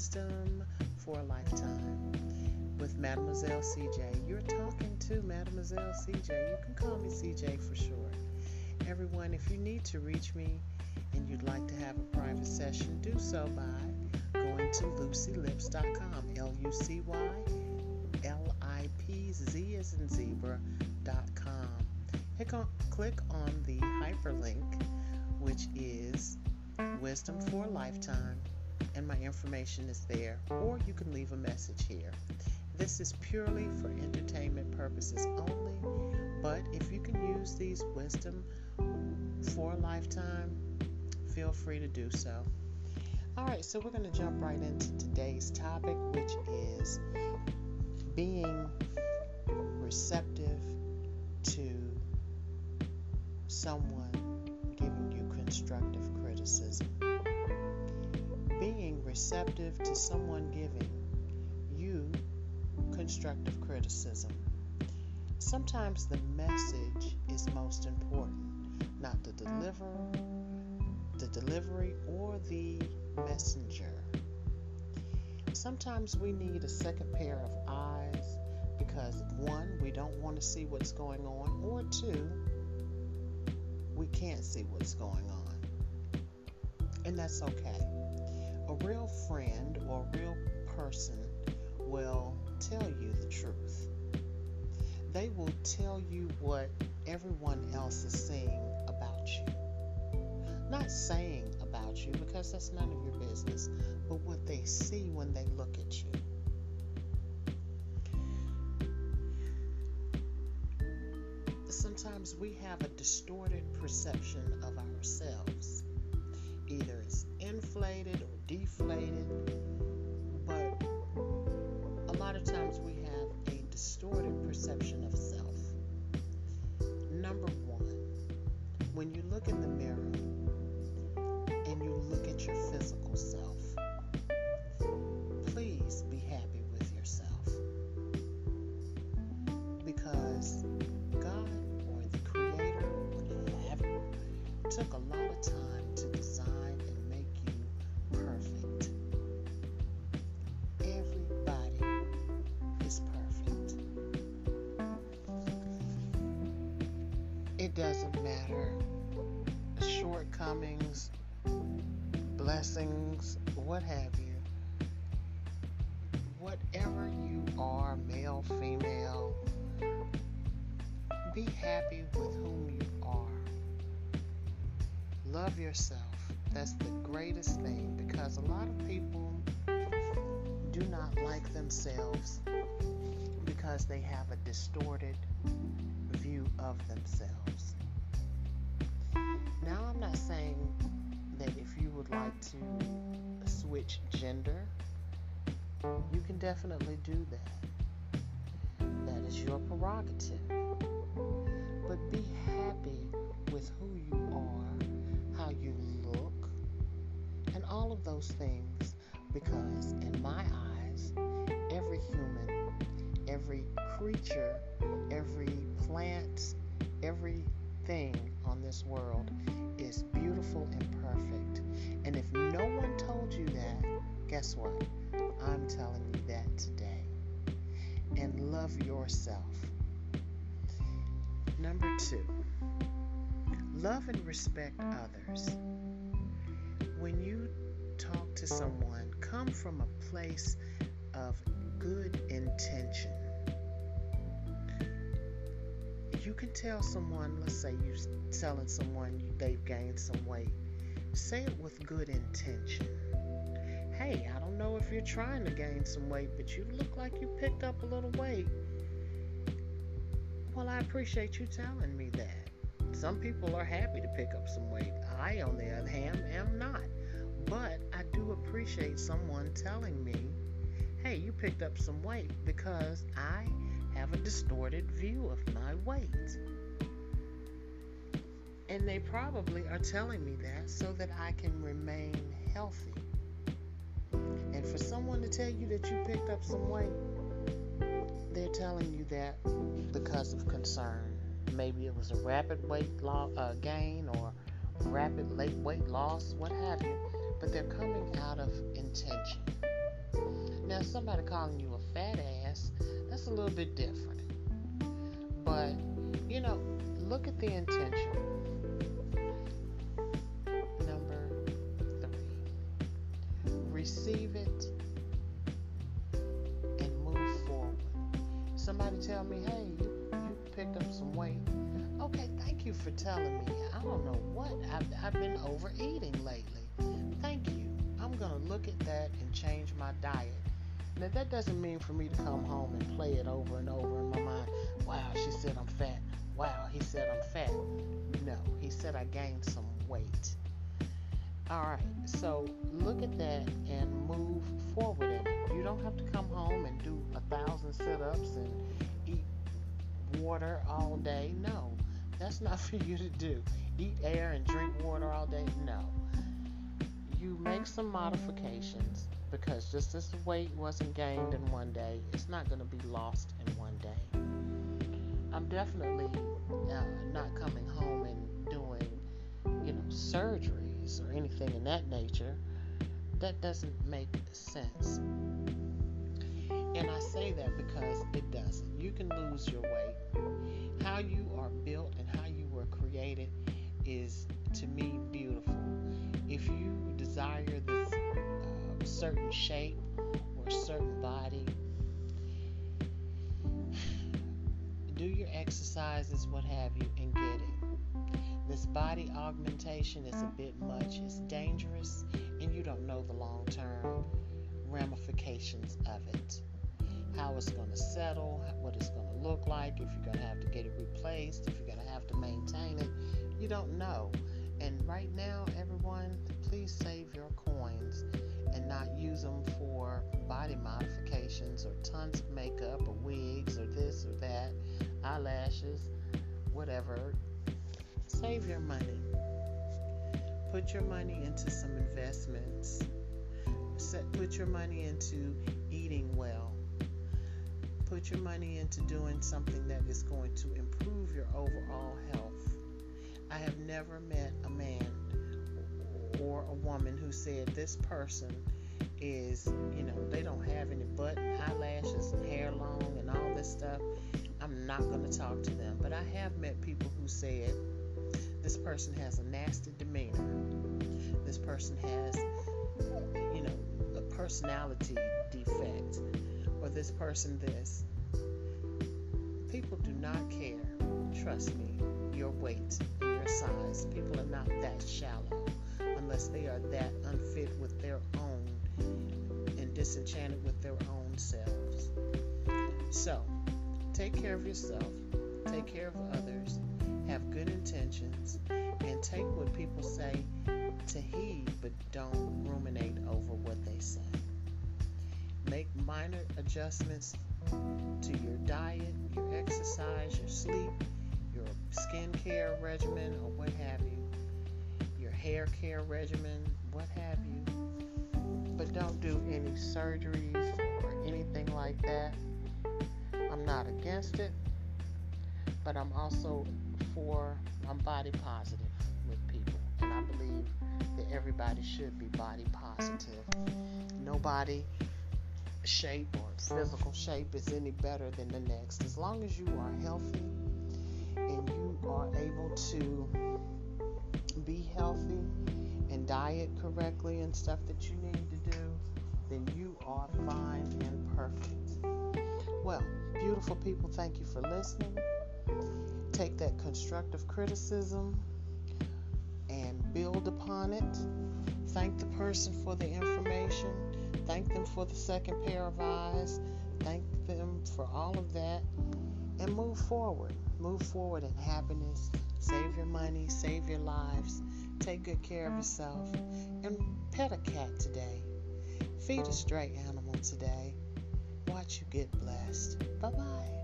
Wisdom for a Lifetime with Mademoiselle CJ. You're talking to Mademoiselle CJ. You can call me CJ for short. Everyone, if you need to reach me and you'd like to have a private session, do so by going to lucylipz.com. L U C Y L I P Z as in zebra.com. Click on the hyperlink, which is Wisdom for a Lifetime, and my information is there, or you can leave a message here. This is purely for entertainment purposes only, but if you can use these wisdom for a lifetime, feel free to do so. All right, so we're going to jump right into today's topic, which is being receptive to someone giving you constructive criticism. Receptive to someone giving you constructive criticism. Sometimes the message is most important, not the deliver, the delivery or the messenger. Sometimes we need a second pair of eyes because one, we don't want to see what's going on, or two, we can't see what's going on. And that's okay. A real friend or real person will tell you the truth. They will tell you what everyone else is saying about you. Not saying about you because that's none of your business, but what they see when they look at you. sometimes we have a distorted perception of ourselves. Either it's inflated or deflated, but a lot of times we have a distorted perception of self. Number one, when you look in the mirror and you look at your physical self, please be happy with yourself. Because took a lot took time It doesn't matter shortcomings, blessings, what have you. Whatever you are, male, female, be happy with whom you are. love yourself. That's the greatest thing because a lot of people do not like themselves because they have a distorted of themselves. Now, I'm not saying that if you would like to switch gender, you can definitely do that. That is your prerogative. But be happy with who you are how you look, and all of those things. Because in my eyes, every human, every creature, every plant, everything on this world is beautiful and perfect. And if no one told you that, guess what? I'm telling you that today. And love yourself. Number two. Love and respect others. When you talk to someone, come from a place of good intention. You can tell someone, let's say you're telling someone they've gained some weight, say it with good intention. Hey, I don't know if you're trying to gain some weight, but you look like you picked up a little weight. Well, I appreciate you telling me that. Some people are happy to pick up some weight. I, on the other hand, am not. But I do appreciate someone telling me, hey, you picked up some weight because I have a distorted view of my weight. And they probably are telling me that so that I can remain healthy. And for someone to tell you that you picked up some weight, they're telling you that because of concern Maybe it was a rapid weight lo- uh, gain or rapid late weight loss, what have you. But they're coming out of intention. Now, somebody calling you a fat ass, a little bit different. But, you know, look at the intention. Number three, receive it and move forward. Somebody tell me, hey, you, you picked up some weight. Okay, thank you for telling me. I don't know what. I've, I've been overeating lately. Thank you. I'm going to look at that and change my diet. Now, that doesn't mean for me to come home and play it over and over in my mind. Wow, she said I'm fat. Wow, he said I'm fat. No, he said I gained some weight. All right, so look at that and move forward in it. You don't have to come home and do a thousand sit ups and eat water all day. No, that's not for you to do. Eat air and drink water all day. No. You make some modifications because just as the weight wasn't gained in one day, it's not going to be lost in one day. I'm definitely uh, not coming home and doing, you know, surgeries or anything in that nature. That doesn't make sense. And I say that because it doesn't. You can lose your weight. How you are built and how you were created is, to me, beautiful. If you desire this certain shape or a certain body, do your exercises, what have you, and get it. This body augmentation is a bit much, it's dangerous, and you don't know the long term ramifications of it. How it's going to settle, what it's going to look like, if you're going to have to get it replaced, if you're going to have to maintain it. You don't know. And right now, everyone, please save your coins and not use them for body modifications or tons of makeup or wigs or this or that, eyelashes, whatever. Save your money. Put your money into some investments. Set, put your money into eating well. Put your money into doing something that is going to improve your overall health. I have never met a man or a woman who said this person is, you know, they don't have any butt eyelashes and hair long and all this stuff. I'm not going to talk to them. But I have met people who said this person has a nasty demeanor. This person has, you know, a personality defect. Or this person this. People do not care, trust me, your weight your size. People are not that shallow unless they are that unfit with their own and disenchanted with their own selves. So, take care of yourself, take care of others, have good intentions, and take what people say to heed, but don't ruminate over what they say. Make minor adjustments to your diet, your exercise, your sleep, your skincare regimen, or what have you, hair care regimen, what have you. But don't do any surgeries or anything like that. I'm not against it, but I'm also for, I'm body positive with people. And I believe that everybody should be body positive. Nobody shape or physical shape is any better than the next. As long as you are healthy and you are able to be healthy and diet correctly and stuff that you need to do, then you are fine and perfect. Well, beautiful people, thank you for listening. Take that constructive criticism and build upon it. Thank the person for the information Thank them for the second pair of eyes. Thank them for all of that. And move forward. Move forward in happiness. Save your money. Save your lives. Take good care of yourself. And pet a cat today. Feed a stray animal today. Watch you get blessed. Bye bye.